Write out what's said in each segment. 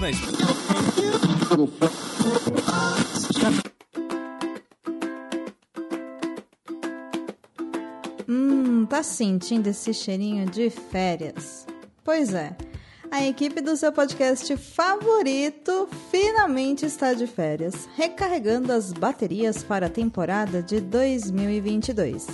Na Hum, tá sentindo esse cheirinho de férias? Pois é, a equipe do seu podcast favorito finalmente está de férias, recarregando as baterias para a temporada de 2022.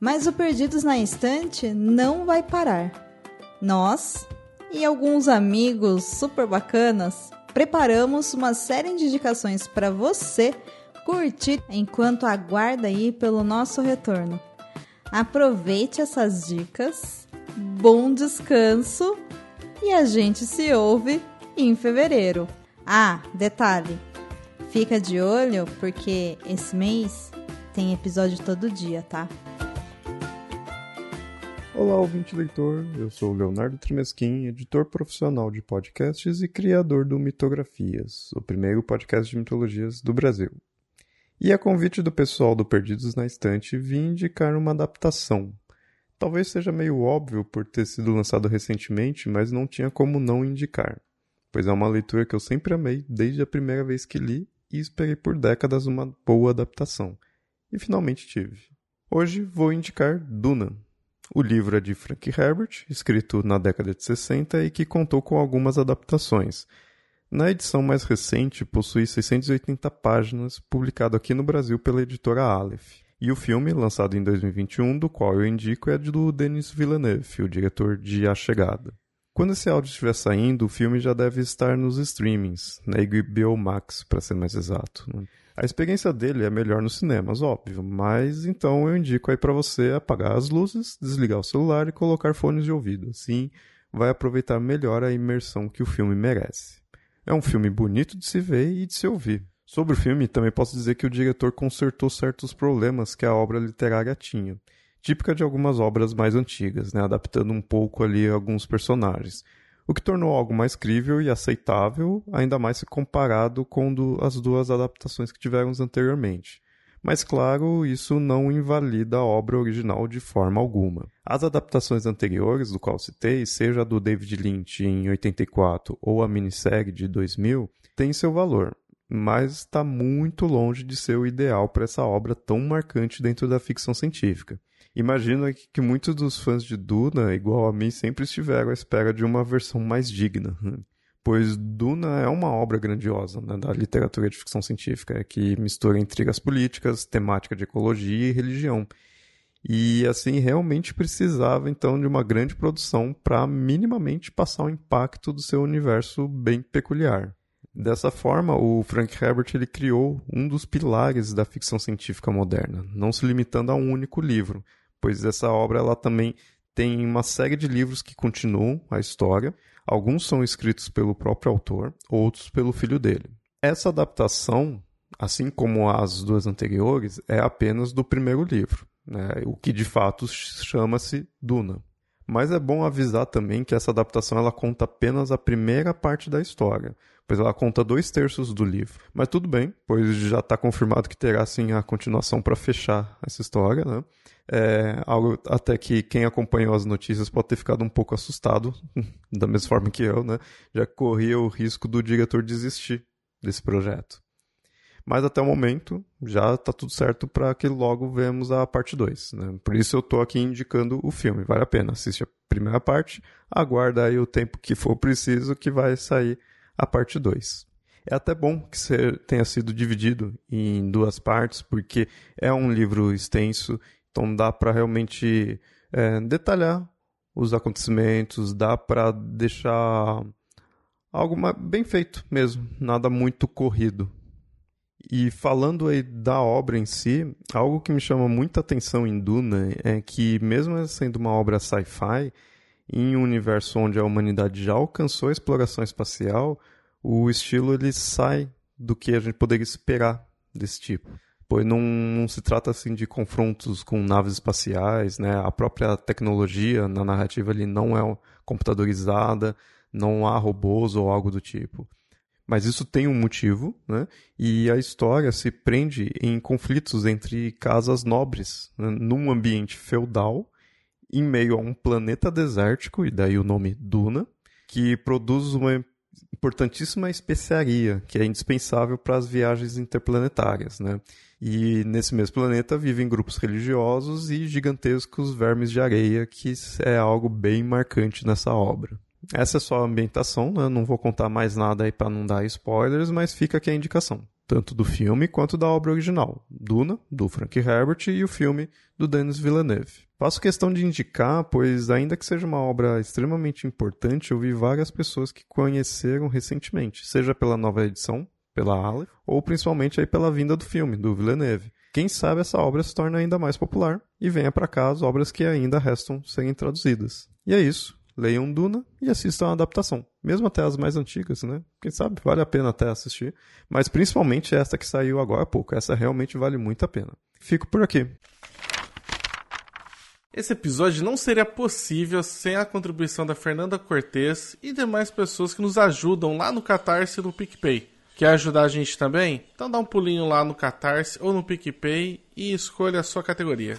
Mas o Perdidos na Estante não vai parar. Nós e alguns amigos super bacanas preparamos uma série de indicações para você curtir enquanto aguarda aí pelo nosso retorno. Aproveite essas dicas, bom descanso e a gente se ouve em fevereiro. Ah, detalhe, fica de olho porque esse mês tem episódio todo dia, tá? Olá, ouvinte leitor. Eu sou Leonardo Trimesquim, editor profissional de podcasts e criador do Mitografias, o primeiro podcast de mitologias do Brasil. E a convite do pessoal do Perdidos na Estante, vim indicar uma adaptação. Talvez seja meio óbvio por ter sido lançado recentemente, mas não tinha como não indicar, pois é uma leitura que eu sempre amei desde a primeira vez que li e esperei por décadas uma boa adaptação. E finalmente tive. Hoje vou indicar Duna. O livro é de Frank Herbert, escrito na década de 60 e que contou com algumas adaptações na edição mais recente, possui 680 páginas, publicado aqui no Brasil pela editora Aleph. E o filme, lançado em 2021, do qual eu indico, é do Denis Villeneuve, o diretor de A Chegada. Quando esse áudio estiver saindo, o filme já deve estar nos streamings, na HBO Max, para ser mais exato. Né? A experiência dele é melhor nos cinemas, óbvio, mas então eu indico aí para você apagar as luzes, desligar o celular e colocar fones de ouvido. Assim, vai aproveitar melhor a imersão que o filme merece. É um filme bonito de se ver e de se ouvir. Sobre o filme, também posso dizer que o diretor consertou certos problemas que a obra literária tinha, típica de algumas obras mais antigas, né, adaptando um pouco ali alguns personagens, o que tornou algo mais crível e aceitável, ainda mais se comparado com do, as duas adaptações que tivemos anteriormente. Mas, claro, isso não invalida a obra original de forma alguma. As adaptações anteriores, do qual citei, seja a do David Lynch em 84 ou a minissérie de 2000, têm seu valor, mas está muito longe de ser o ideal para essa obra tão marcante dentro da ficção científica. Imagino que muitos dos fãs de Duna, igual a mim, sempre estiveram à espera de uma versão mais digna pois Duna é uma obra grandiosa né, da literatura de ficção científica, que mistura intrigas políticas, temática de ecologia e religião. E assim realmente precisava então de uma grande produção para minimamente passar o impacto do seu universo bem peculiar. Dessa forma, o Frank Herbert ele criou um dos pilares da ficção científica moderna, não se limitando a um único livro, pois essa obra ela também tem uma série de livros que continuam a história, Alguns são escritos pelo próprio autor, outros pelo filho dele. Essa adaptação, assim como as duas anteriores, é apenas do primeiro livro, né? o que de fato chama-se Duna. Mas é bom avisar também que essa adaptação ela conta apenas a primeira parte da história, pois ela conta dois terços do livro. Mas tudo bem, pois já está confirmado que terá sim a continuação para fechar essa história, né? É algo até que quem acompanhou as notícias pode ter ficado um pouco assustado, da mesma forma que eu, né? Já corria o risco do diretor desistir desse projeto. Mas até o momento já está tudo certo para que logo vemos a parte 2. Né? Por isso eu estou aqui indicando o filme. Vale a pena. Assiste a primeira parte, aguarda aí o tempo que for preciso que vai sair a parte 2. É até bom que tenha sido dividido em duas partes, porque é um livro extenso então dá para realmente é, detalhar os acontecimentos, dá para deixar algo bem feito mesmo, nada muito corrido. E falando aí da obra em si, algo que me chama muita atenção em Duna é que, mesmo sendo uma obra sci-fi, em um universo onde a humanidade já alcançou a exploração espacial, o estilo ele sai do que a gente poderia esperar desse tipo pois não, não, se trata assim de confrontos com naves espaciais, né? A própria tecnologia na narrativa ali não é computadorizada, não há robôs ou algo do tipo. Mas isso tem um motivo, né? E a história se prende em conflitos entre casas nobres, né? num ambiente feudal, em meio a um planeta desértico, e daí o nome Duna, que produz uma importantíssima especiaria, que é indispensável para as viagens interplanetárias, né? E nesse mesmo planeta vivem grupos religiosos e gigantescos vermes de areia, que é algo bem marcante nessa obra. Essa é só a ambientação, né? Não vou contar mais nada aí para não dar spoilers, mas fica aqui a indicação, tanto do filme quanto da obra original, Duna, do Frank Herbert, e o filme do Denis Villeneuve. Faço questão de indicar, pois ainda que seja uma obra extremamente importante, eu vi várias pessoas que conheceram recentemente, seja pela nova edição, pela Aleph, ou principalmente aí pela vinda do filme, do Villeneuve. Quem sabe essa obra se torna ainda mais popular e venha para cá as obras que ainda restam serem traduzidas. E é isso. Leiam Duna e assistam a adaptação. Mesmo até as mais antigas, né? Quem sabe vale a pena até assistir. Mas principalmente esta que saiu agora há pouco. Essa realmente vale muito a pena. Fico por aqui. Esse episódio não seria possível sem a contribuição da Fernanda Cortez e demais pessoas que nos ajudam lá no Catarse e no PicPay. Quer ajudar a gente também? Então dá um pulinho lá no Catarse ou no PicPay e escolha a sua categoria.